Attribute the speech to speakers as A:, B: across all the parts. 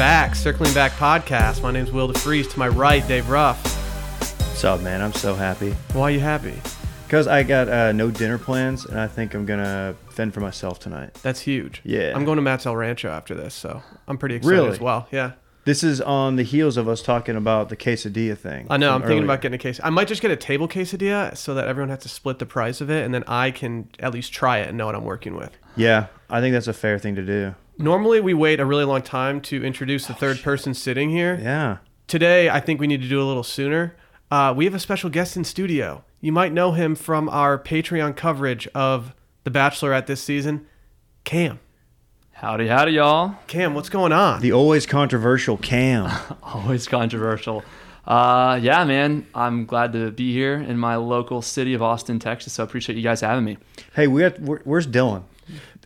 A: All right, we're back. Circling Back podcast. My name's Will DeFries. To my right, Dave Ruff.
B: What's up, man? I'm so happy.
A: Why are you happy?
B: Because I got uh, no dinner plans, and I think I'm gonna fend for myself tonight.
A: That's huge.
B: Yeah.
A: I'm going to Matt's El Rancho after this, so I'm pretty excited
B: Really?
A: as well. Yeah.
B: This is on the heels of us talking about the quesadilla thing.
A: I know. I'm thinking
B: earlier.
A: about getting a case. I might just get a table quesadilla so that everyone has to split the price of it, and then I can at least try it and know what I'm working with.
B: Yeah, I think that's a fair thing to do.
A: Normally, we wait a really long time to introduce the third person sitting here.
B: Yeah.
A: Today, I think we need to do a little sooner. Uh, we have a special guest in studio. You might know him from our Patreon coverage of The Bachelor at this season. Cam.
C: Howdy, howdy, y'all.
A: Cam, what's going on?
B: The always controversial Cam.
C: Always controversial. Uh, yeah, man, I'm glad to be here in my local city of Austin, Texas. So I appreciate you guys having me.
B: hey, we got, where's Dylan?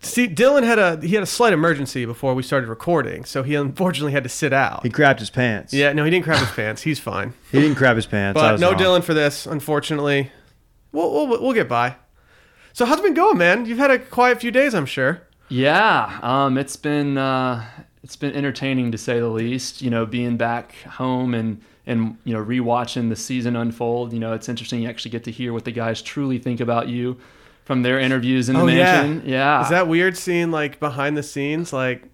A: See, Dylan had a he had a slight emergency before we started recording, so he unfortunately had to sit out.
B: He grabbed his pants.
A: yeah, no, he didn't grab his pants. He's fine.
B: He didn't grab his pants.
A: But no
B: wrong.
A: Dylan for this, unfortunately. We'll, we'll we'll get by. So how's it been going, man? You've had a quiet few days, I'm sure.
C: Yeah, um, it's been uh, it's been entertaining to say the least. You know, being back home and and you know rewatching the season unfold. You know, it's interesting. You actually get to hear what the guys truly think about you from their interviews in the
A: Oh, yeah.
C: mansion. Yeah,
A: Is that weird seeing like behind the scenes, like,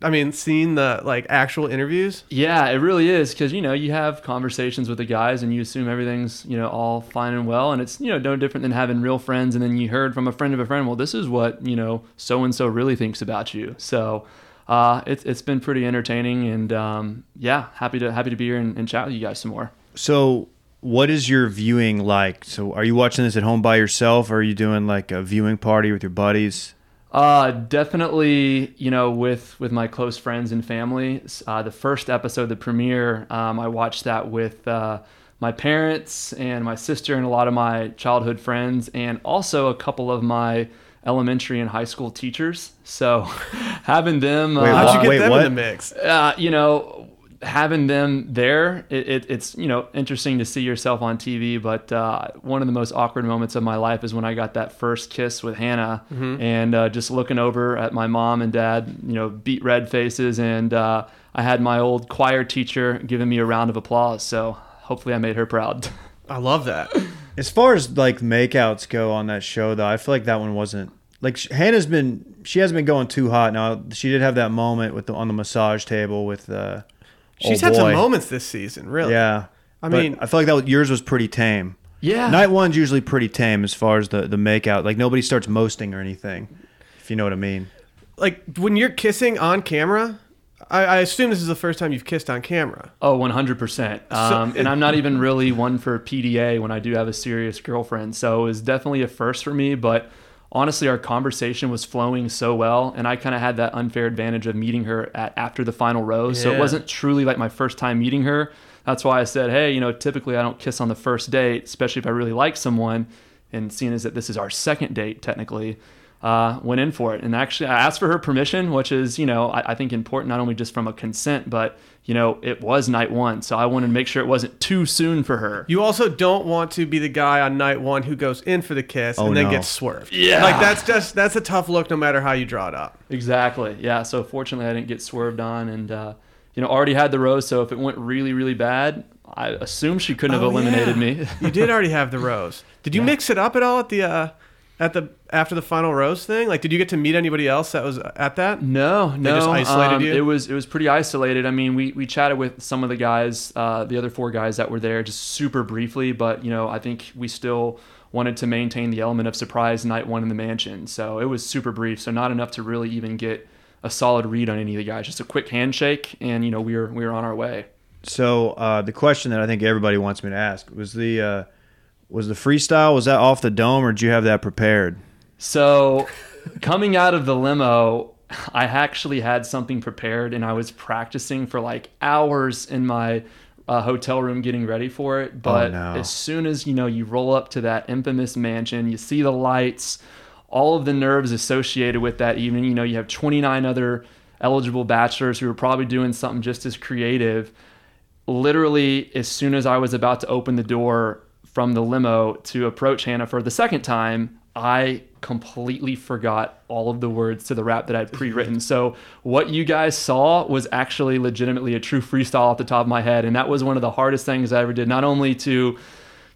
A: I mean, seeing the like actual interviews?
C: Yeah, it really is because you know you have conversations with the guys and you assume everything's you know all fine and well, and it's you know no different than having real friends, and then you heard from a friend of a friend, well, this is what you know so and so really thinks about you. So uh, it's it's been pretty entertaining, and um, yeah, happy to happy to be here and, and chat with you guys some more.
B: So, what is your viewing like? So, are you watching this at home by yourself, or are you doing like a viewing party with your buddies?
C: Uh, definitely, you know, with with my close friends and family. Uh, the first episode, the premiere, um, I watched that with uh, my parents and my sister and a lot of my childhood friends, and also a couple of my elementary and high school teachers. So having them,
B: Wait,
C: uh,
A: How'd you get
B: Wait,
A: them
B: what?
A: in the mix?
C: uh, you know, having them there, it, it, it's you know interesting to see yourself on TV. But uh, one of the most awkward moments of my life is when I got that first kiss with Hannah, and uh, just looking over at my mom and dad, you know, beat red faces, and uh, I had my old choir teacher giving me a round of applause. So hopefully, I made her proud.
A: I love that.
B: As far as like makeouts go on that show, though, I feel like that one wasn't like Hannah's been. She hasn't been going too hot. Now she did have that moment with the on the massage table with. Uh,
A: She's
B: oh
A: had some moments this season, really.
B: Yeah,
A: I
B: But
A: mean-
B: I feel like that was- yours was pretty tame.
C: yeah,
B: Night one's usually pretty tame as far as the the makeout. Like nobody starts mosting or anything, if you know what I mean.
A: Like when you're kissing on camera, I, I assume this is the first time you've kissed on camera.
C: Oh, 100%. Um, and I'm not even really one for PDA when I do have a serious girlfriend. So it was definitely a first for me. But honestly, our conversation was flowing so well. And I kind of had that unfair advantage of meeting her at after the final rose. So it wasn't truly like my first time meeting her. That's why I said, hey, you know, typically I don't kiss on the first date, especially if I really like someone. And seeing as that this is our second date, technically, uh, went in for it. And actually, I asked for her permission, which is, you know, I, I think important not only just from a consent, but, you know, it was night one. So I wanted to make sure it wasn't too soon for her.
A: You also don't want to be the guy on night one who goes in for the kiss
B: Oh,
A: and then
B: no.
A: gets swerved.
C: Yeah.
A: Like that's just that's a tough look no matter how you draw it up.
C: Exactly. Yeah. So fortunately, I didn't get swerved on and, uh, you know, already had the rose. So if it went really, really bad, I assume she couldn't have
A: Oh,
C: eliminated
A: yeah.
C: me.
A: You did already have the rose. Did you
C: Yeah.
A: mix it up at all at the uh at the after the final rose thing? Like did you get to meet anybody else that was at that?
C: No, no.
A: just isolated
C: um,
A: you?
C: It was it was pretty isolated. I mean, we we chatted with some of the guys, uh, the other four guys that were there, just super briefly. But you know, I think we still wanted to maintain the element of surprise night one in the mansion. So it was super brief. So not enough to really even get a solid read on any of the guys. Just a quick handshake, and you know, we were we were on our way.
B: So uh, the question that I think everybody wants me to ask was the uh, was the freestyle was that off the dome or did you have that prepared?
C: So, coming out of the limo, I actually had something prepared and I was practicing for like hours in my uh, hotel room getting ready for it. But
B: no.
C: as soon as you know you roll up to that infamous mansion, you see the lights, all of the nerves associated with that evening. You know, you have 29 other eligible bachelors who are probably doing something just as creative. Literally, as soon as I was about to open the door from the limo to approach Hannah for the second time, I completely forgot all of the words to the rap that I'd pre-written. So what you guys saw was actually legitimately a true freestyle off the top of my head, and that was one of the hardest things I ever did. Not only to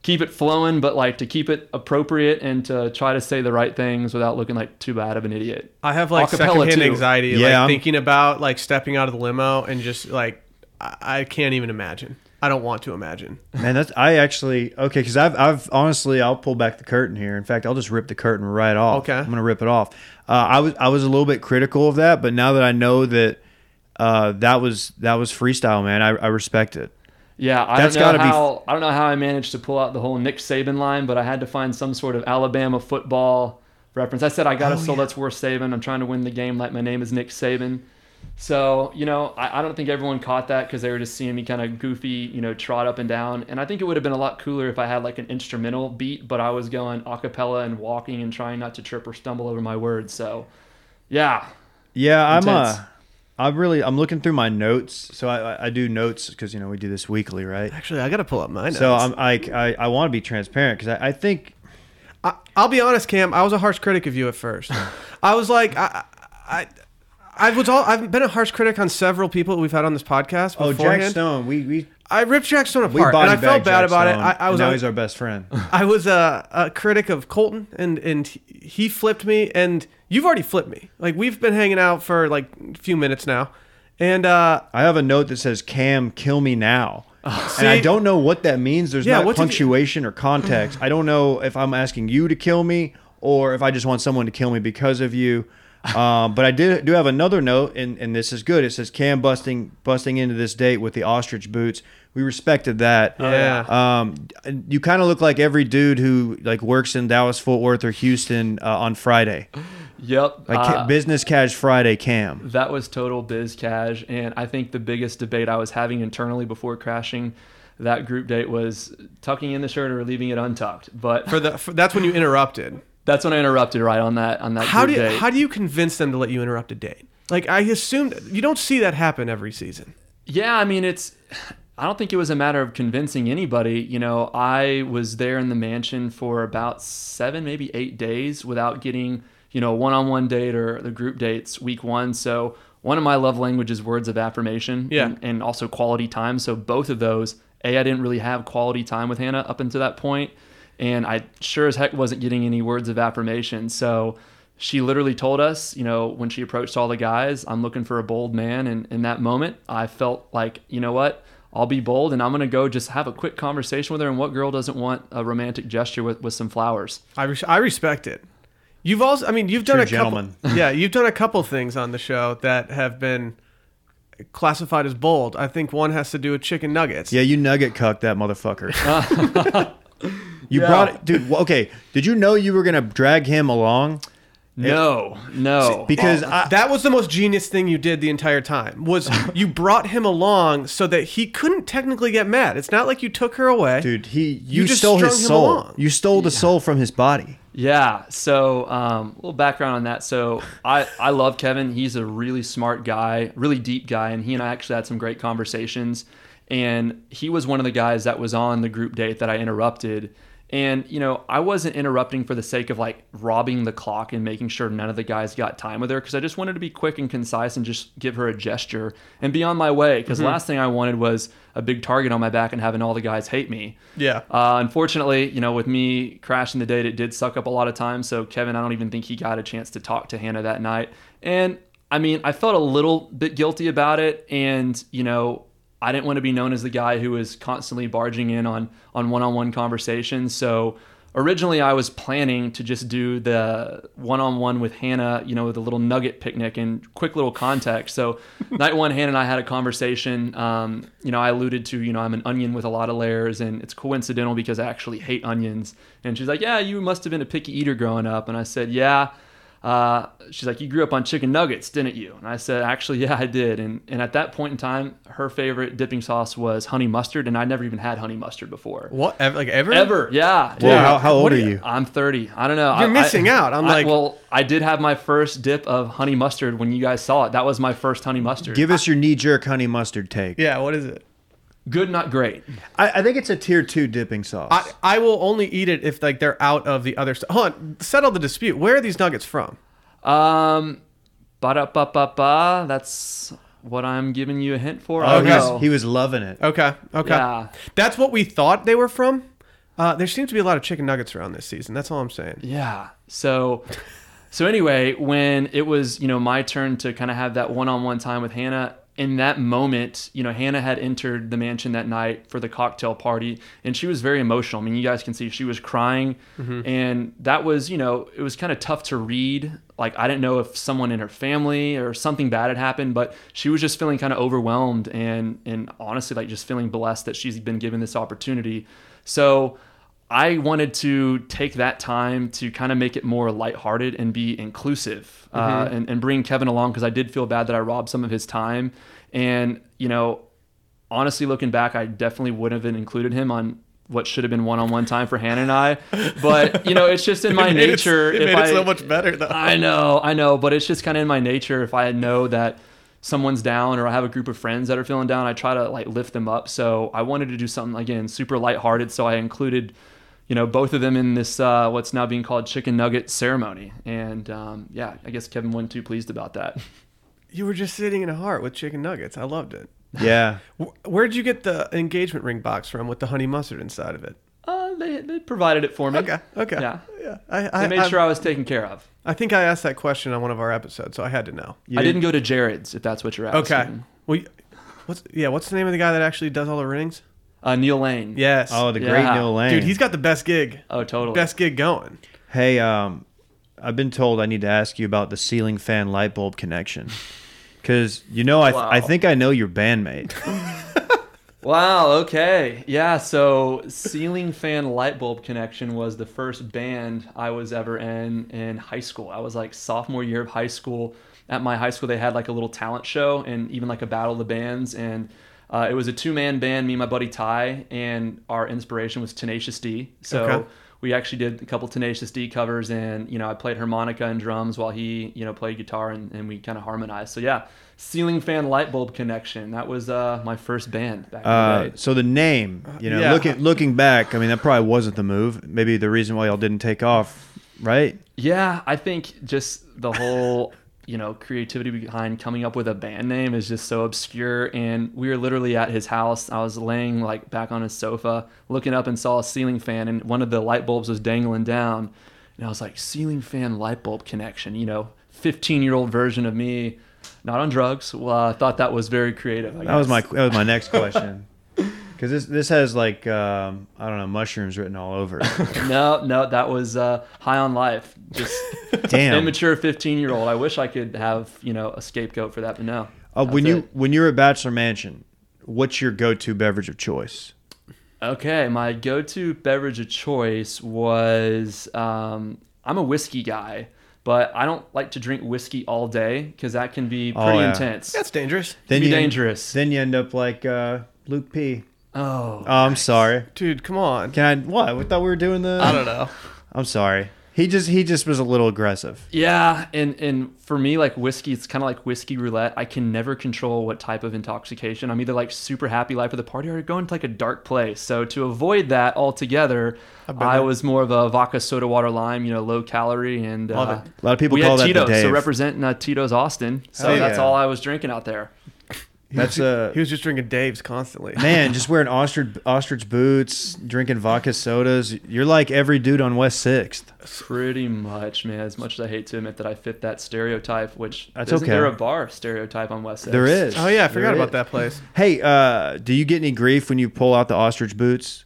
C: keep it flowing, but like to keep it appropriate and to try to say the right things without looking like too bad of an idiot.
A: I have like
C: Acapella,
A: secondhand
C: too.
A: anxiety,
B: Yeah,
A: like thinking about like stepping out of the limo and just like I, I can't even imagine. I don't want to imagine.
B: Man, that's I actually okay because I've I've honestly I'll pull back the curtain here. In fact, I'll just rip the curtain right off.
A: Okay.
B: I'm gonna rip it off. Uh, I was I was a little bit critical of that, but now that I know that uh, that was that was freestyle, man, I, I respect it.
C: Yeah, I
B: That's
C: don't know
B: gotta be-
C: how I don't know how I managed to pull out the whole Nick Saban line, but I had to find some sort of Alabama football reference. I said I got
A: Oh,
C: a so let's worth saving. I'm trying to win the game like my name is Nick Saban. So you know, I, I don't think everyone caught that because they were just seeing me kind of goofy, you know, trot up and down. And I think it would have been a lot cooler if I had like an instrumental beat, but I was going a cappella and walking and trying not to trip or stumble over my words. So, yeah,
B: Yeah, I'm
C: Intense.
B: uh, I'm really I'm looking through my notes. So I I- I do notes because you know we do this weekly, right?
A: Actually, I got to pull up my notes.
B: So I'm like I I want to be transparent because I, I think
A: I, I'll be honest, Cam. I was a harsh critic of you at first. I was like, I, I, I was all. I've been a harsh critic on several people we've had on this podcast.
B: oh Jack
A: beforehand.
B: Stone we we
A: I ripped Jack Stone
B: we
A: apart, and I felt bad
B: Jack
A: about it.
B: Stone,
A: I, I was
B: and now
A: on-
B: he's our best friend.
A: I was a, a critic of Colton, and and he flipped me, and you've already flipped me. Like we've been hanging out for like a few minutes now, and uh,
B: I have a note that says "Cam, kill me now," and I
A: See?
B: don't know what that means. There's
A: Yeah,
B: not
A: what did you-
B: punctuation or context. I don't know if I'm asking you to kill me or if I just want someone to kill me because of you. Um, but I did do have another note, and, and this is good. It says Cam busting busting into this date with the ostrich boots. We respected that.
A: Yeah.
B: Um, you kind of look like every dude who like works in Dallas, Fort Worth, or Houston uh, on Friday,
C: yep.
B: like
C: uh,
B: business cash Friday. Cam.
C: That was total biz cash. And I think the biggest debate I was having internally before crashing that group date was tucking in the shirt or leaving it untucked. But
A: for the for, that's when you interrupted.
C: That's when I interrupted right on that on that
A: How do you,
C: date.
A: how do you convince them to let you interrupt a date? Like I assumed you don't see that happen every season.
C: Yeah, I mean, it's. I don't think it was a matter of convincing anybody. You know, I was there in the mansion for about seven, maybe eight days without getting, you know, one on one date or the group dates week one. So, one of my love languages words of affirmation
A: Yeah.
C: and, and also quality time. So, both of those, A, I didn't really have quality time with Hannah up until that point, And I sure as heck wasn't getting any words of affirmation. So, she literally told us, you know, when she approached all the guys, I'm looking for a bold man. And in that moment, I felt like, you know what? I'll be bold and I'm going to go just have a quick conversation with her. And what girl doesn't want a romantic gesture with, with some flowers?
A: I, res- I respect it. You've also, I mean, you've done
B: True
A: a couple, yeah, you've done a couple things on the show that have been classified as bold. I think one has to do with chicken nuggets.
B: Yeah, you nugget cucked that motherfucker. you
C: Yeah.
B: brought it, dude. Okay, did you know you were gonna drag him along?
C: No, no.
B: Because I,
A: that was the most genius thing you did the entire time. Was you brought him along so that he couldn't technically get mad. It's not like you took her away.
B: dude, he you,
A: just
B: stole his
A: strung him
B: soul.
A: along.
B: You stole the soul from his body.
C: Yeah. So, um, a little background on that. So, I I love Kevin. He's a really smart guy, really deep guy, and he and I actually had some great conversations. And he was one of the guys that was on the group date that I interrupted. And you know, I wasn't interrupting for the sake of like robbing the clock and making sure none of the guys got time with her because I just wanted to be quick and concise and just give her a gesture and be on my way. Because last thing I wanted was a big target on my back and having all the guys hate me.
A: Yeah.
C: Uh, unfortunately, you know, with me crashing the date, it did suck up a lot of time. So Kevin, I don't even think he got a chance to talk to Hannah that night. And I mean, I felt a little bit guilty about it, and you know, I didn't want to be known as the guy who was constantly barging in on on one-on-one conversations. So originally, I was planning to just do the one-on-one with Hannah, you know, with a little nugget picnic and quick little context. So night one, Hannah and I had a conversation. Um, you know, I alluded to, you know, I'm an onion with a lot of layers, and it's coincidental because I actually hate onions. And she's like, "Yeah, you must have been a picky eater growing up." And I said, "Yeah." Uh, she's like, "You grew up on chicken nuggets, didn't you?" And I said, "Actually, yeah, I did." And and at that point in time, her favorite dipping sauce was honey mustard, and I never even had honey mustard before.
A: What? Ever, like ever?
C: Ever, yeah.
B: Well,
C: yeah.
B: how, how old
A: What
B: are
A: you-
B: you?
C: I'm 30. I don't know.
A: You're
C: I-
A: missing
C: I-
A: out. I'm
C: I-
A: like-
C: well, I did have my first dip of honey mustard when you guys saw it. That was my first honey mustard.
B: Give us your knee jerk honey mustard take.
A: Yeah. What is it?
C: Good, not great.
B: I, I think it's a tier two dipping sauce.
A: I, I will only eat it if like they're out of the other stuff. Hold on, settle the dispute. Where are these nuggets from?
C: Um, ba da ba ba ba. That's what I'm giving you a hint for.
B: oh,
C: I
B: he was, he was loving it.
A: Okay, okay.
C: Yeah.
A: That's what we thought they were from. Uh, there seems to be a lot of chicken nuggets around this season. That's all I'm saying.
C: Yeah. So, so anyway, when it was you know my turn to kind of have that one-on-one time with Hannah, in that moment, you know, Hannah had entered the mansion that night for the cocktail party, and she was very emotional. I mean, you guys can see she was crying, mm-hmm. and that was you know it was kind of tough to read. Like I didn't know if someone in her family or something bad had happened, but she was just feeling kind of overwhelmed and and honestly like just feeling blessed that she's been given this opportunity. So I wanted to take that time to kind of make it more lighthearted and be inclusive uh, and, and bring Kevin along because I did feel bad that I robbed some of his time. And, you know, honestly, looking back, I definitely wouldn't have included him on what should have been one on one time for Hannah and I. But, you know, it's just in my
A: It it-
C: nature.
A: It,
C: if
A: made
C: I,
A: it so much better though.
C: I know, I know, but it's just kind of in my nature. If I know that someone's down or I have a group of friends that are feeling down, I try to like lift them up. So I wanted to do something again super lighthearted. So I included, you know, both of them in this uh, what's now being called chicken nugget ceremony. And um, yeah, I guess Kevin wasn't too pleased about that.
A: you were just sitting in a heart with chicken nuggets. I loved it.
B: Yeah.
A: Where'd you get the engagement ring box from with the honey mustard inside of it?
C: Uh, they, they provided it for me.
A: Okay, okay.
C: Yeah.
A: yeah. I,
C: They
A: I,
C: made
A: I,
C: sure I was taken care of.
A: I think I asked that question on one of our episodes, so I had to know.
B: You
C: I didn't go to Jared's, if that's what you're asking.
A: Okay. Well, what's yeah? What's the name of the guy that actually does all the rings?
C: Uh, Neil Lane.
A: Yes.
B: Oh, the great
C: Yeah.
B: Neil Lane.
A: dude, he's got the best gig.
C: Oh, totally.
A: Best gig going.
B: Hey, um, I've been told I need to ask you about the ceiling fan light bulb connection. Because, you know, I, th- I
C: Wow.
B: think I know your bandmate.
C: Wow, okay. Yeah, so Ceiling Fan Light Bulb Connection was the first band I was ever in in high school. I was like sophomore year of high school. At my high school, they had like a little talent show and even like a battle of the bands. And uh, it was a two man band, me and my buddy Ty, and our inspiration was Tenacious D. So
A: Okay.
C: we actually did a couple Tenacious D covers, and you know, I played harmonica and drums while he, you know, played guitar, and, and we kind of harmonized. So yeah, Ceiling Fan Light Bulb Connection. That was uh, my first band back in the
B: Uh,
C: day.
B: so the name, you know,
A: Yeah.
B: looking looking back, I mean, that probably wasn't the move. Maybe the reason why y'all didn't take off, right?
C: Yeah, I think just the whole, you know, creativity behind coming up with a band name is just so obscure. And we were literally at his house. I was laying like back on his sofa, looking up and saw a ceiling fan, and one of the light bulbs was dangling down. And I was like, ceiling fan light bulb connection, you know, 15 year old version of me, not on drugs. Well, I thought that was very creative. I
B: That was my that was my next question. Because this this has like um, I don't know mushrooms written all over it.
C: No, no, that was uh, high on life. Just
B: Damn.
C: immature 15 year old. I wish I could have, you know, a scapegoat for that, but no.
B: Uh, when you
C: it.
B: when you're at Bachelor Mansion, what's your go to beverage of choice?
C: Okay, my go-to beverage of choice was um, I'm a whiskey guy, but I don't like to drink whiskey all day because that can be
B: Oh,
C: pretty
B: yeah.
C: intense.
A: That's dangerous,
C: Can be
B: you
C: dangerous.
B: Then you end up like uh, Luke P.
C: oh,
B: Oh, I'm sorry.
A: dude. Come on.
B: Can I? What? I thought we were doing the.
A: I don't know.
B: I'm sorry. He just he just was a little aggressive.
C: yeah, and and for me, like whiskey, it's kind of like whiskey roulette. I can never control what type of intoxication. I'm either like super happy life of the party or going to like a dark place. So to avoid that altogether, I was more of a vodka soda water lime, you know, low calorie and uh.
B: A lot of people
C: we
B: call
C: had
B: that
C: Tito's, so representing uh, Tito's Austin. So that's
B: yeah.
C: all I was drinking out there.
B: That's a
A: He was just drinking Dave's constantly.
B: man, just wearing ostrich ostrich boots, drinking vodka sodas. You're like every dude on West Sixth.
C: Pretty much, man. As much as I hate to admit that I fit that stereotype, which
B: That's
C: isn't
B: okay.
C: there a bar stereotype on West Sixth?
B: There is.
A: Oh yeah, I
B: There
A: forgot about
B: is.
A: that place.
B: Hey, uh, do you get any grief when you pull out the ostrich boots?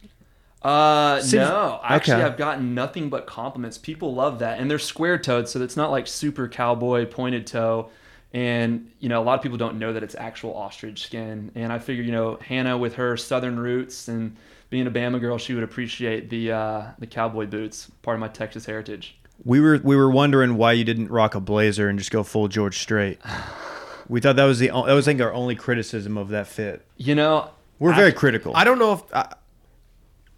C: Uh,
B: See-
C: no. Actually,
B: okay.
C: I've gotten nothing but compliments. People love that, and they're square toed, so it's not like super cowboy pointed toe. And you know, a lot of people don't know that it's actual ostrich skin. And I figure, you know, Hannah with her southern roots and being a Bama girl, she would appreciate the uh, the cowboy boots, part of my Texas heritage.
B: We were we were wondering why you didn't rock a blazer and just go full George Strait. We thought that was the o- that was I think our only criticism of that fit.
C: You know,
B: We're
C: I-
B: very critical.
A: I don't know if. Uh,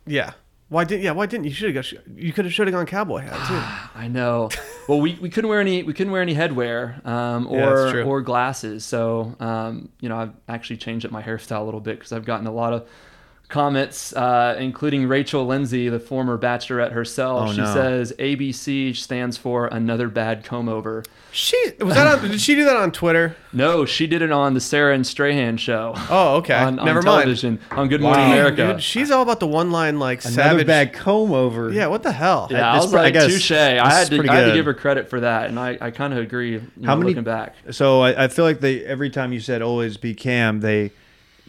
A: yeah. Why didn't? Yeah. Why didn't you? Should have. You could have. Should have gone cowboy hat too.
C: I know. well, we, we couldn't wear any we couldn't wear any headwear um, or
A: true.
C: or glasses. So um, you know, I've actually changed up my hairstyle a little bit because I've gotten a lot of comments, uh, including Rachel Lindsay, the former Bachelorette herself.
B: Oh,
C: she
B: no.
C: says ABC stands for another bad comb over.
A: She was that on, did she do that on Twitter?
C: No, she did it on the Sara and Strahan show.
A: Oh, okay.
C: On, on
A: Never mind.
C: television on Good Morning
B: Wow.
C: America.
A: Dude, she's all about the one line like
B: Another
A: savage.
B: bad comb over.
A: Yeah, what the hell?
C: Yeah, I
B: This
C: was
B: pr- I
C: like,
B: guess
C: touche. I
B: this
C: had
B: is
C: to,
B: pretty
C: I had to give her credit for that, and I, I kind of agree. You
B: How
C: know,
B: many-
C: looking back?
B: So I, I feel like they every time you said always be Cam, they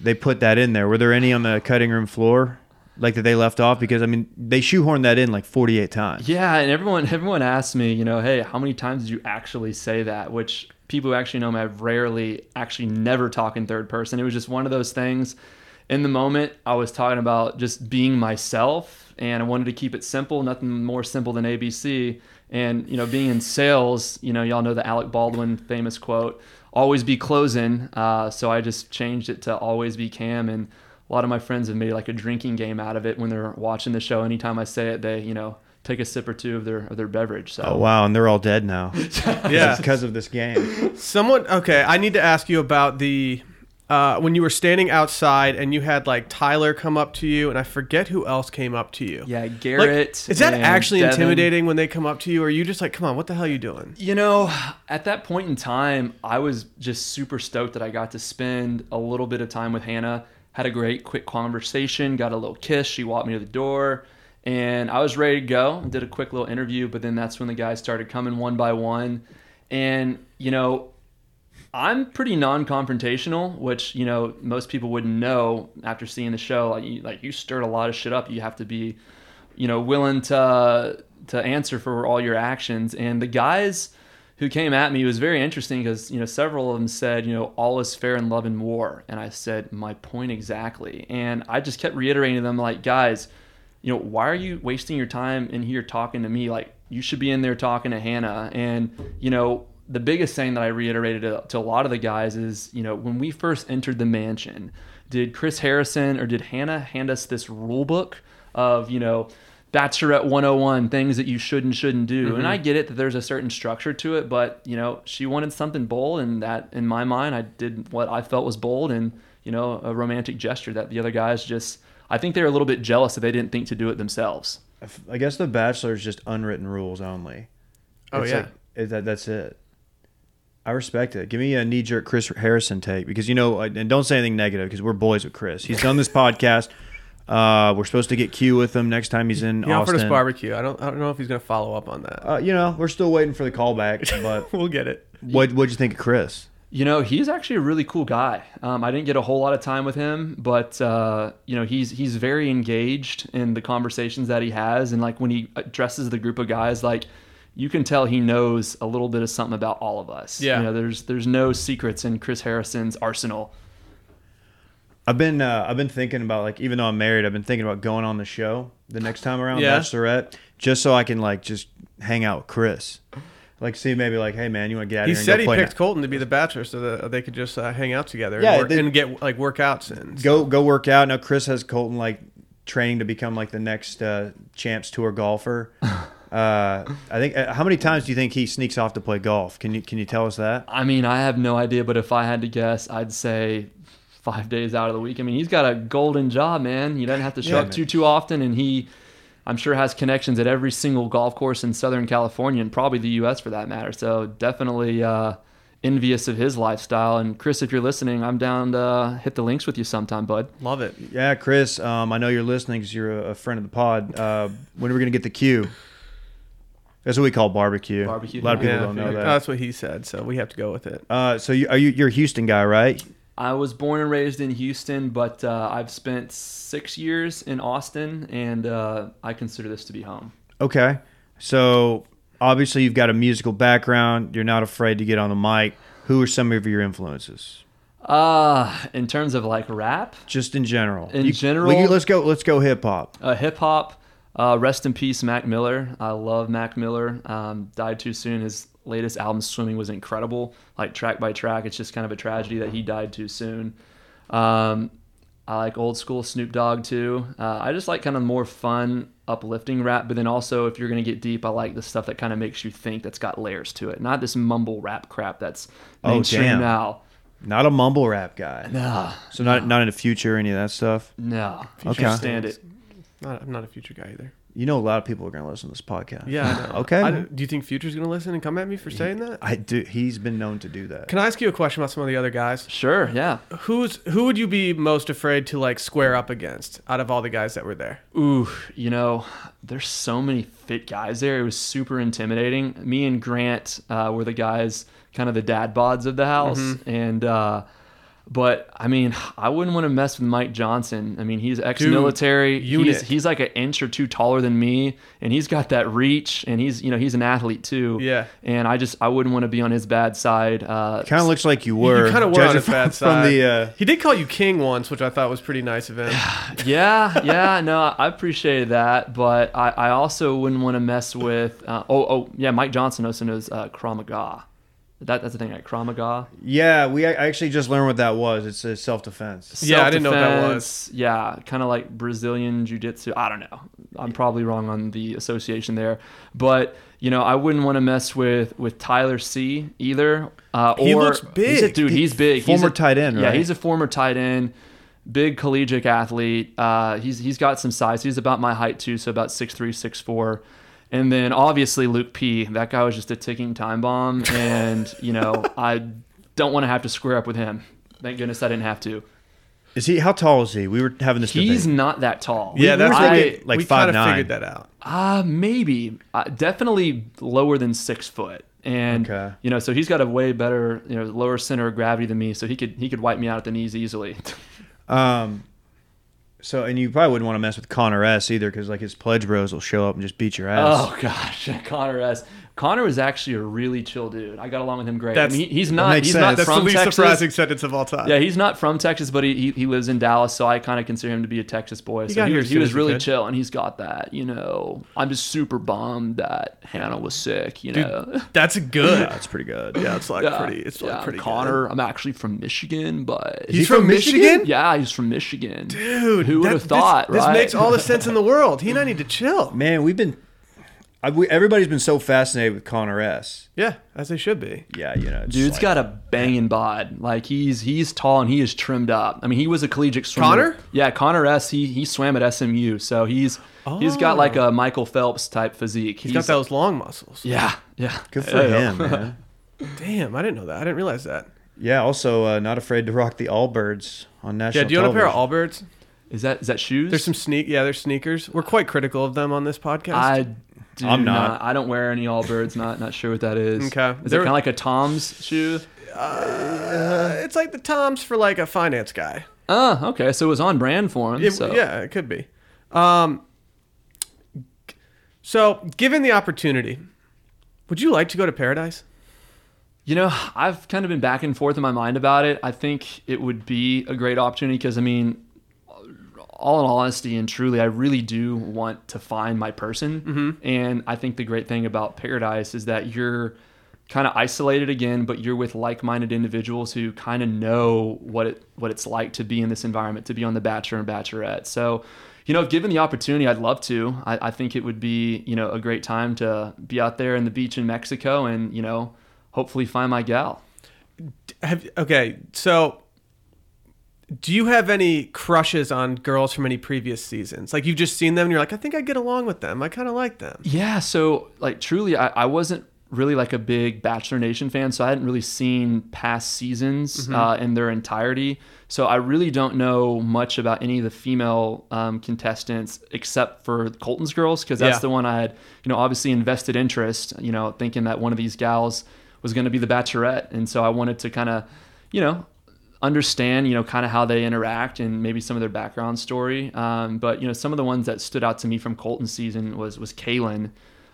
B: they put that in there. Were there any on the cutting room floor, like that they left off? Because I mean, they shoehorned that in like 48 times.
C: Yeah, and everyone everyone asked me, you know, hey, how many times did you actually say that? Which people who actually know me, I've rarely, actually never talk in third person. It was just one of those things. In the moment, I was talking about just being myself, and I wanted to keep it simple. Nothing more simple than ABC. And you know, being in sales, you know, y'all know the Alec Baldwin famous quote, "Always be closing." Uh, so I just changed it to "Always be Cam," and a lot of my friends have made like a drinking game out of it when they're watching the show. Anytime I say it, they you know take a sip or two of their of their beverage. So
B: Oh wow, and they're all dead now.
A: Yeah.
B: because of this game.
A: Someone okay, I need to ask you about the uh, when you were standing outside and you had like Tyler come up to you and I forget who else came up to you.
C: yeah,
A: Like,
C: Garrett.
A: is that actually
C: Devin.
A: intimidating when they come up to you or are you just like, come on, what the hell are you doing?
C: You know, at that point in time, I was just super stoked that I got to spend a little bit of time with Hannah. Had a great quick conversation, got a little kiss. She walked me to the door, and I was ready to go. Did a quick little interview, but then that's when the guys started coming one by one. And, you know, I'm pretty non-confrontational, which you know most people wouldn't know after seeing the show. Like you, like you stirred a lot of shit up. You have to be, you know, willing to to answer for all your actions. And the guys who came at me was very interesting because you know several of them said you know all is fair in love and war, and I said my point exactly. And I just kept reiterating to them like guys, you know why are you wasting your time in here talking to me like you should be in there talking to Hannah and you know the biggest thing that I reiterated to, to a lot of the guys is, you know, when we first entered the mansion, did Chris Harrison or did Hannah hand us this rule book of, you know, Bachelorette 101, things that you should and shouldn't do? And mm-hmm. I get it that there's a certain structure to it, but, you know, she wanted something bold, and that, in my mind, I did what I felt was bold and, you know, a romantic gesture that the other guys just, I think they were a little bit jealous that they didn't think to do it themselves.
B: I guess the Bachelor is just unwritten rules only.
A: Oh,
B: It's
A: yeah.
B: like- it- that, that's it. I respect it. Give me a knee jerk Chris Harrison take because you know, and don't say anything negative because we're boys with Chris. He's done this podcast. Uh, we're supposed to get Q with him next time he's in
A: He offered
B: Austin.
A: us barbecue. I don't I don't know if he's gonna follow up on that.
B: Uh, you know, we're still waiting for the callback. But
A: we'll get it.
B: what what'd you think of Chris?
C: You know, he's actually a really cool guy. Um, I didn't get a whole lot of time with him, but uh, you know, he's he's very engaged in the conversations that he has, and like when he addresses the group of guys, like you can tell he knows a little bit of something about all of us.
A: Yeah.
C: you know, there's there's no secrets in Chris Harrison's arsenal.
B: I've been uh, I've been thinking about like even though I'm married, I've been thinking about going on the show the next time around
A: Yeah.
B: Bachelorette just so I can like just hang out with Chris. Like see maybe like hey man, you want to get out
A: He
B: here and
A: said
B: go
A: he
B: play
A: picked
B: na-
A: Colton to be the bachelor so that they could just uh, hang out together
B: Yeah,
A: and, work,
B: they-
A: and get like workouts and
B: go go work out. Now Chris has Colton like training to become like the next uh, champs tour golfer. Uh, I think uh, how many times do you think he sneaks off to play golf? Can you can you tell us that?
C: I mean, I have no idea, but if I had to guess, I'd say five days out of the week. I mean, he's got a golden job, man. He doesn't have to show
B: Yeah,
C: up
B: man.
C: too too often, and he, I'm sure, has connections at every single golf course in Southern California and probably the U.S. for that matter. So definitely uh, envious of his lifestyle. And Chris, if you're listening, I'm down to uh, hit the links with you sometime, bud.
A: love it.
B: Yeah, Chris. Um, I know you're listening because you're a, a friend of the pod. Uh, when are we gonna get the cue? That's what we call barbecue.
C: Barbecue.
B: A lot of people
A: yeah,
B: don't know that.
A: that's what he said, so we have to go with it.
B: Uh, so you, are you you're a Houston guy, right?
C: I was born and raised in Houston, but uh, I've spent six years in Austin, and uh, I consider this to be home.
B: Okay. So obviously you've got a musical background. You're not afraid to get on the mic. Who are some of your influences?
C: Uh, in terms of like rap,
B: Just in general.
C: In
B: You-
C: general-
B: we let's go. Let's go hip hop.
C: Uh, hip hop. Uh, rest in peace, Mac Miller. I love Mac Miller. Um, died too soon. His latest album, Swimming, was incredible. Like track by track, it's just kind of a tragedy that he died too soon. Um, I like old school Snoop Dogg too. Uh, I just like kind of more fun, uplifting rap, but then also if you're gonna get deep, I like the stuff that kind of makes you think. That's got layers to it, not this mumble rap crap that's
B: Oh,
C: mainstream
B: damn.
C: now.
B: Not a mumble rap guy.
C: Nah,
B: So not not in the future or any of that stuff.
C: no,
B: Okay.
C: can't stand it.
A: Not, I'm not a future guy either.
B: You know, a lot of people are going to listen to this podcast.
A: Yeah. I know.
B: Okay.
A: I don't- do you think Future's gonna listen and come at me for saying that?
B: I do. He's been known to do that.
A: Can I ask you a question about some of the other guys?
C: Sure, yeah.
A: Who's who would you be most afraid to like square up against out of all the guys that were there?
C: Ooh, you know, there's so many fit guys there. It was super intimidating. Me and Grant uh, were the guys, kind of the dad bods of the house,
A: Mm-hmm.
C: and uh, but I mean, I wouldn't want to mess with Mike Johnson. I mean, he's ex-military.
A: unit.
C: he's he's like an inch or two taller than me, and he's got that reach, and he's you know he's an athlete too.
A: Yeah.
C: And I just I wouldn't want to be on his bad side. Uh,
B: Kind of looks like you were.
A: you kind of were on
B: judging
A: his bad side.
B: From the, uh,
A: he did call you king once, which I thought was pretty nice of him.
C: yeah, yeah, no, I appreciate that, but I, I also wouldn't want to mess with. Uh, oh, oh, yeah, Mike Johnson also knows uh, Krav Maga. That, that's the thing, right? Krav Maga.
B: yeah, we I actually just learned what that was. It's a self defense.
A: Yeah, I didn't know what that
C: Self-defense, Yeah, kind of like Brazilian Jiu Jitsu. I don't know. I'm probably wrong on the association there, but you know, I wouldn't want to mess with with Tyler C either. Uh,
A: He
C: or,
A: looks
C: he's a-
A: big.
C: dude. He's big.
B: Former
C: he's a,
B: tight end,
C: Yeah, he's a former tight end. Big collegiate athlete. Uh, he's he's got some size. He's about my height too, so about six three, six four. And then obviously Luke P. That guy was just a ticking time bomb, and you know I don't want to have to square up with him. Thank goodness I didn't have to.
B: Is he? How tall is he? We were having this discussion.
C: He's
B: debate.
C: not that tall.
A: yeah, that's
C: I,
A: what we,
B: like
A: we kind of figured that out.
C: uh, maybe uh, definitely lower than six foot. And
B: Okay.
C: you know, so he's got a way better, you know, lower center of gravity than me, so he could he could wipe me out at the knees easily.
B: Um, so and you probably wouldn't want to mess with Connor S either because like his pledge bros will show up and just beat your ass.
C: Oh gosh, Connor S. Connor was actually a really chill dude. I got along with him great.
A: That's-
C: I mean, he's not
B: makes
C: he's
B: sense.
C: not
A: That's the
C: from
A: least
C: Texas.
A: surprising sentence of all time.
C: Yeah, he's not from Texas, but he, he, he lives in Dallas, so I kind of consider him to be a Texas boy. So
A: got
C: he was, he was
A: as he
C: really chill, and he's got that. You know, I'm just super bummed that Hannah was sick. You
A: Dude,
C: know,
A: that's good.
B: Yeah, that's pretty good.
A: Yeah, it's like
C: Yeah,
A: pretty. It's like pretty.
C: Connor. I'm actually from Michigan, but
A: He's
B: he
A: from
B: from
A: Michigan,
B: Michigan?
C: yeah, he's from Michigan.
A: dude.
C: Who would have thought,
A: This, this makes all the sense in the world. He and I need to chill.
B: Man, we've been. I, we, everybody's been so fascinated with Connor S.
A: Yeah, as they should be.
B: Yeah, you know, it's
C: Dude's
B: like-
C: got a banging bod. Like he's he's tall and he is trimmed up. I mean, he was a collegiate swimmer.
A: Connor?
C: Yeah, Connor S. He he swam at SMU, so he's he's got like a Michael Phelps type physique.
A: He's got those long muscles.
C: Yeah, yeah.
B: good for
C: Yeah.
B: him, man.
A: Damn, I didn't know that. I didn't realize that.
B: Yeah, also uh, not afraid to rock the Allbirds on national.
A: Yeah, do you want a pair of. Allbirds?
C: Is that is that shoes?
A: There's some sneak. Yeah, there's sneakers. We're quite critical of them on this podcast.
C: I do
B: I'm
C: not.
B: not.
C: I don't wear any Allbirds. Not not sure what that is.
A: Okay.
C: Is
A: There-
C: it kind of like a Toms shoe?
A: Uh, it's like the Toms for like a finance guy.
C: Oh, okay. So it was on brand for him.
A: It-
C: so.
A: Yeah, it could be. Um, so, given the opportunity, would you like to go to paradise?
C: You know, I've kind of been back and forth in my mind about it. I think it would be a great opportunity because, I mean, all in all honesty and truly, I really do want to find my person. Mm-hmm. And I think the great thing about Paradise is that you're kind of isolated again, but you're with like-minded individuals who kind of know what it what it's like to be in this environment, to be on The Bachelor and Bachelorette. So, you know, given the opportunity, I'd love to. I, I think it would be, you know, a great time to be out there in the beach in Mexico and, you know, hopefully find my gal.
A: Have okay, so do you have any crushes on girls from any previous seasons? Like you've just seen them and you're like, I think I get along with them. I kind of like them.
C: Yeah, so like truly, I, I wasn't really like a big Bachelor Nation fan, so I hadn't really seen past seasons uh, in their entirety. So I really don't know much about any of the female um, contestants except for Colton's girls, because that's
A: Yeah.
C: the one I had, you know, obviously invested interest, you know, thinking that one of these gals was going to be the Bachelorette, and so I wanted to kind of, you know, understand, you know, kind of how they interact and maybe some of their background story. Um, but you know, some of the ones that stood out to me from Colton's season was was Caelynn.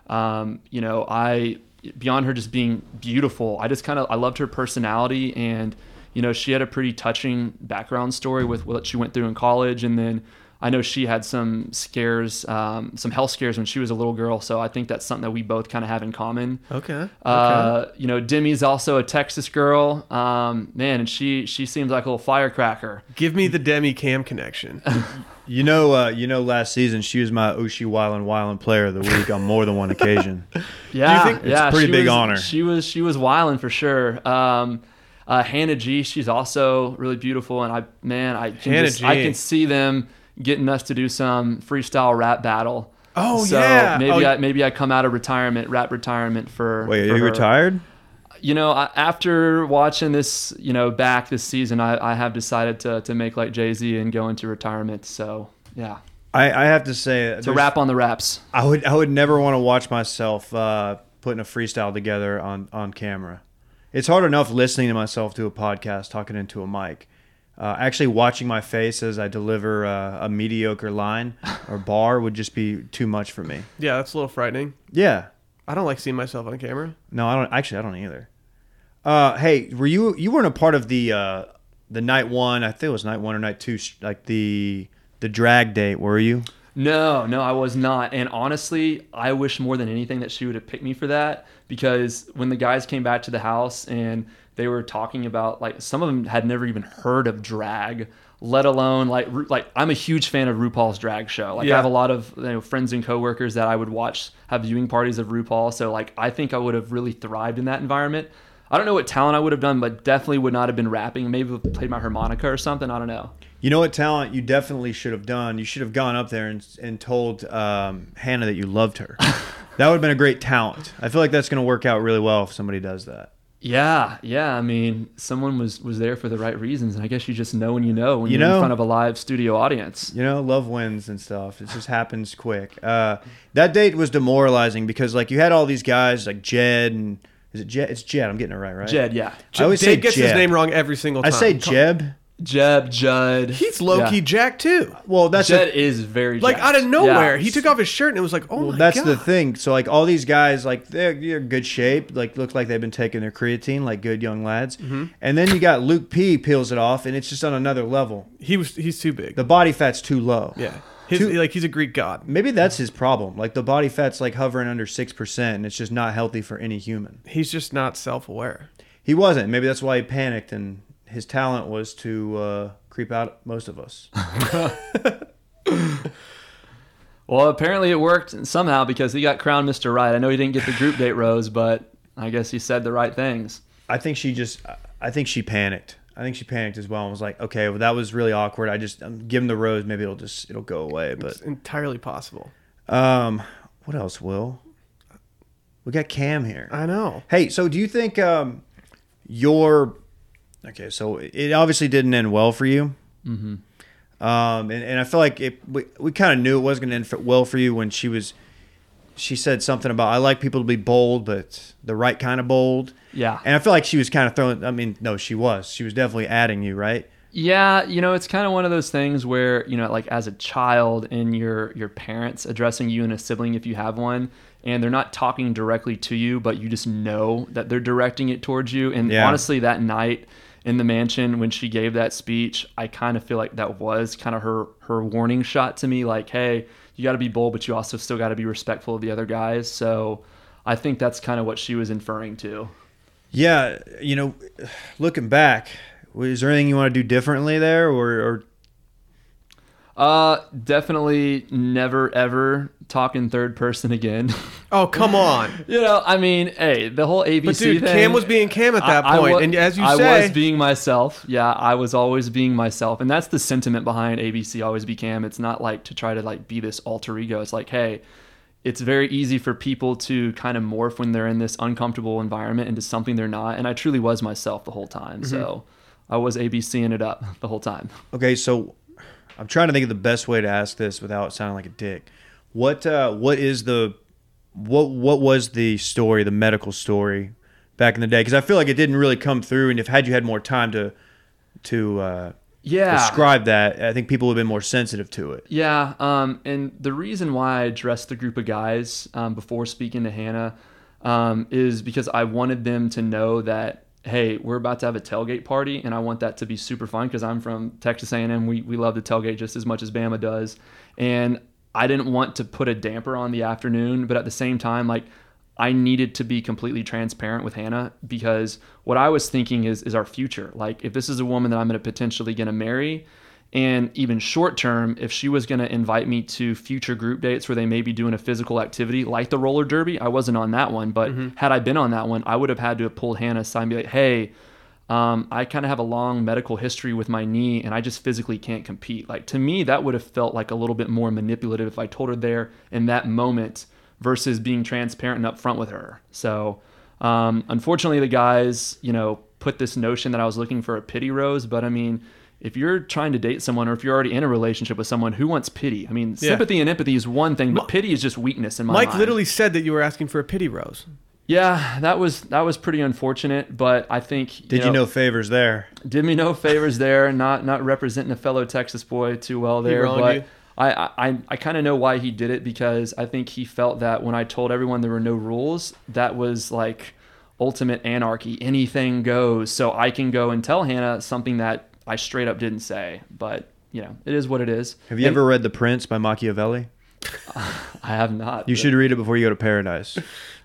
C: Um, you know, I beyond her just being beautiful, I just kind of I loved her personality and you know she had a pretty touching background story with what she went through in college and then I know she had some scares, um, some health scares when she was a little girl. So I think that's something that we both kind of have in common.
A: Okay. okay.
C: Uh, you know, Demi's also a Texas girl. Um, man, and she she seems like a little firecracker.
A: Give me the Demi Cam connection.
B: You know, uh, you know, last season she was my Ushi Wyland Wyland Player of the Week on more than one occasion.
C: Yeah,
A: think-
B: It's
C: yeah,
B: a pretty big
C: was-
B: honor.
C: She was she was wilding for sure. Um, uh, Hannah G, she's also really beautiful, and I man, I can
A: Hannah
C: just, I
A: G.
C: can see them getting us to do some freestyle rap battle.
A: Oh,
C: so
A: yeah.
C: maybe
A: Oh,
C: I maybe I come out of retirement, rap retirement for.
B: Wait,
C: for
B: are you
C: her.
B: retired?
C: You know, I, after watching this, you know, back this season, I, I have decided to to make like Jay Z and go into retirement. So yeah,
B: I, I have to say,
C: to rap on the raps.
B: I would I would never want to watch myself uh, putting a freestyle together on on camera. It's hard enough listening to myself do a podcast talking into a mic. Uh, actually, watching my face as I deliver uh, a mediocre line or bar would just be too much for me.
A: yeah, that's a little frightening.
B: Yeah,
A: I don't like seeing myself on camera.
B: no, I don't. Actually, I don't either. Uh, hey, were you you weren't a part of the uh, the night one? I think it was night one or night two, like the the drag date. Were you?
C: No, no, I was not. And honestly, I wish more than anything that she would have picked me for that because when the guys came back to the house and they were talking about like some of them had never even heard of drag, let alone like Ru- like I'm a huge fan of RuPaul's drag show. Like
A: Yeah.
C: I have a lot of you know friends and coworkers that I would watch have viewing parties of RuPaul. So like I think I would have really thrived in that environment. I don't know what talent I would have done, but definitely would not have been rapping. Maybe played my harmonica or something. I don't know.
B: You know what talent you definitely should have done? You should have gone up there and, and told um, Hannah that you loved her. that would have been a great talent. I feel like that's going to work out really well if somebody does that.
C: Yeah, yeah. I mean, someone was was there for the right reasons, and I guess you just know when you know when
B: You
C: you are
B: know.
C: in front of a live studio audience.
B: You know, love wins and stuff. It just happens quick. Uh, that date was demoralizing because like you had all these guys like Jed and is it Jed? It's Jed. I'm getting it right, right?
C: Jed, yeah,
B: I always
A: Dave
B: say
A: gets his name wrong every single time.
B: I say Jeb.
C: Jeb, Judd.
A: He's low key
C: Yeah.
A: Jack too.
B: Well, that's
C: Jed
B: the,
C: is very
A: Like
C: jacked.
A: out of nowhere,
C: Yeah.
A: he took off his shirt and it was like, oh my god.
B: well,
A: my
B: that's
A: god.
B: the thing. So like all these guys, like they're, they're in good shape. Like look like they've been taking their creatine, like good young lads.
A: Mm-hmm.
B: And then you got Luke P peels it off, and it's just on another level.
A: He was he's too big.
B: The body fat's too low.
A: yeah, his,
B: Too-
A: like he's a Greek god.
B: Maybe that's his problem. Like the body fat's like hovering under six percent, and it's just not healthy for any human.
A: He's just not self aware.
B: He wasn't. Maybe that's why he panicked, and his talent was to uh, creep out most of us.
C: Well, apparently it worked somehow because he got crowned Mr. Right. I know he didn't get the group date rose, but I guess he said the right things.
B: I think she just. I think she panicked. I think she panicked as well and was like, "Okay, well, that was really awkward. I just um, give him the rose. Maybe it'll just it'll go away." But
A: It's entirely possible.
B: um, what else? Will we got Cam here?
A: I know.
B: Hey, so do you think um, your okay? So it obviously didn't end well for you. Mm-hmm. Um, and, and I feel like it, we we kind of knew it wasn't going to end well for you when she was. She said something about I like people to be bold, but the right kind of bold.
C: Yeah.
B: And I feel like she was kind of throwing. I mean, no, she was. She was definitely adding you, right?
C: Yeah, you know, it's kind of one of those things where, you know, like as a child and your your parents addressing you and a sibling if you have one, and they're not talking directly to you, but you just know that they're directing it towards you. And
B: Yeah.
C: honestly, that night in the mansion when she gave that speech, I kind of feel like that was kind of her her warning shot to me like, "Hey, you got to be bold, but you also still got to be respectful of the other guys." So, I think that's kind of what she was inferring to.
B: Yeah, you know, looking back, is there anything you want to do differently there, or, or
C: Uh, definitely never ever talk in third person again.
A: Oh come on.
C: You know, I mean, hey, the whole ABC
A: But dude,
C: thing.
A: Cam was being Cam at that
C: I- I
A: point, and as you said,
C: I
A: say,
C: was being myself. Yeah, I was always being myself, and that's the sentiment behind ABC. Always be Cam. It's not like to try to like be this alter ego. It's like, hey, it's very easy for people to kind of morph when they're in this uncomfortable environment into something they're not. And I truly was myself the whole time.
A: Mm-hmm.
C: So I was ABCing it up the whole time.
B: Okay, so I'm trying to think of the best way to ask this without sounding like a dick. What uh, what is the what what was the story, the medical story back in the day? Because I feel like it didn't really come through, and if had you had more time to to uh,
C: Yeah.
B: describe that, I think people would have been more sensitive to it.
C: Yeah, um, and the reason why I addressed the group of guys um, before speaking to Hannah um, is because I wanted them to know that, hey, we're about to have a tailgate party, and I want that to be super fun because I'm from Texas A&M. We we love the tailgate just as much as Bama does, and I didn't want to put a damper on the afternoon, but at the same time, like I needed to be completely transparent with Hannah because what I was thinking is is our future. Like if this is a woman that I'm going to potentially to marry, and even short term, if she was going to invite me to future group dates where they may be doing a physical activity like the roller derby, I wasn't on that one. But mm-hmm. had I been on that one, I would have had to have pulled Hannah aside and be like, hey, um, I kind of have a long medical history with my knee and I just physically can't compete. Like to me, that would have felt like a little bit more manipulative if I told her there in that moment versus being transparent and upfront with her. So, um, unfortunately, the guys, you know, put this notion that I was looking for a pity rose. But I mean, if you're trying to date someone or if you're already in a relationship with someone, who wants pity? I mean,
A: Yeah.
C: sympathy and empathy is one thing, but pity is just weakness in my
A: Mike
C: mind.
A: literally said that you were asking for a pity rose.
C: Yeah, that was that was pretty unfortunate. But I think
B: Did you know favors there?
C: did me no favors there. Not not representing a fellow Texas boy too well there,
A: wronged
C: but
A: you?
C: I I, I kind of know why he did it because I think he felt that when I told everyone there were no rules, that was like ultimate anarchy. Anything goes. So I can go and tell Hannah something that I straight up didn't say. But you know, it is what it is.
B: Have you
C: And
B: ever read The Prince by Machiavelli?
C: I have not.
B: You should read it before you go to paradise.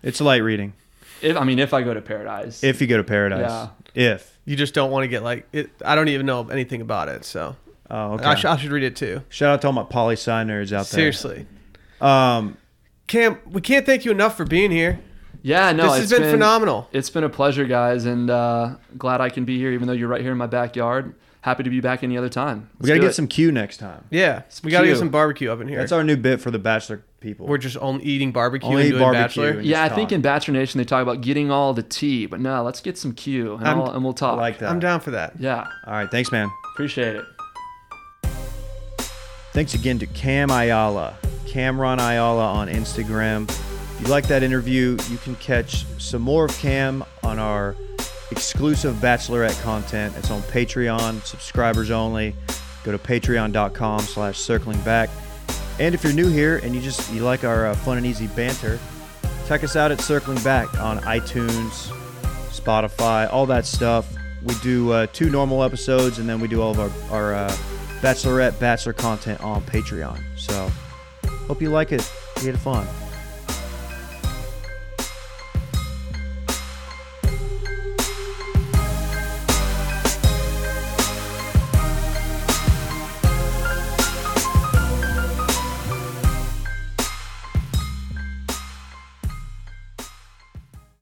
B: It's light reading.
C: If I mean, if I go to paradise,
B: If you go to paradise.
C: Yeah.
B: If.
A: You just don't want to get like it. I don't even know anything about it, so
B: Oh, okay.
A: I, sh- I should read it too.
B: Shout out to all my poli sci nerds out there.
A: Seriously,
B: Um,
A: Cam, we can't thank you enough for being here.
C: yeah, no,
A: this has
C: it's
A: been, phenomenal.
C: It's been a pleasure, guys, and uh, glad I can be here, even though you're right here in my backyard. Happy to be back any other time.
B: we
C: Let's
B: got to get
C: it.
B: some Q next time.
A: Yeah, we got to get some barbecue up in here.
B: That's our new bit for the Bachelor people.
A: We're just on eating barbecue
B: Only
A: and doing
B: barbecue.
A: bachelor.
B: and
C: Yeah, I
B: just
C: think in Bachelor Nation they talk about getting all the tea, but no, let's get some Q and,
A: I'm-
C: I'll, and we'll
B: I
C: talk.
B: like that.
A: I'm down for that.
C: Yeah,
B: All right. Thanks, man.
C: appreciate it.
B: Thanks again to Cam Ayala, Cameron Ayala on Instagram. If you like that interview, you can catch some more of Cam on our exclusive Bachelorette content. It's on Patreon, subscribers only. Go to patreon.com slash circling back. And if you're new here and you just you like our uh, fun and easy banter, check us out at Circling Back on iTunes, Spotify, all that stuff. We do uh, two normal episodes and then we do all of our, our uh, Bachelorette Bachelor content on Patreon. So hope you like it. We had fun.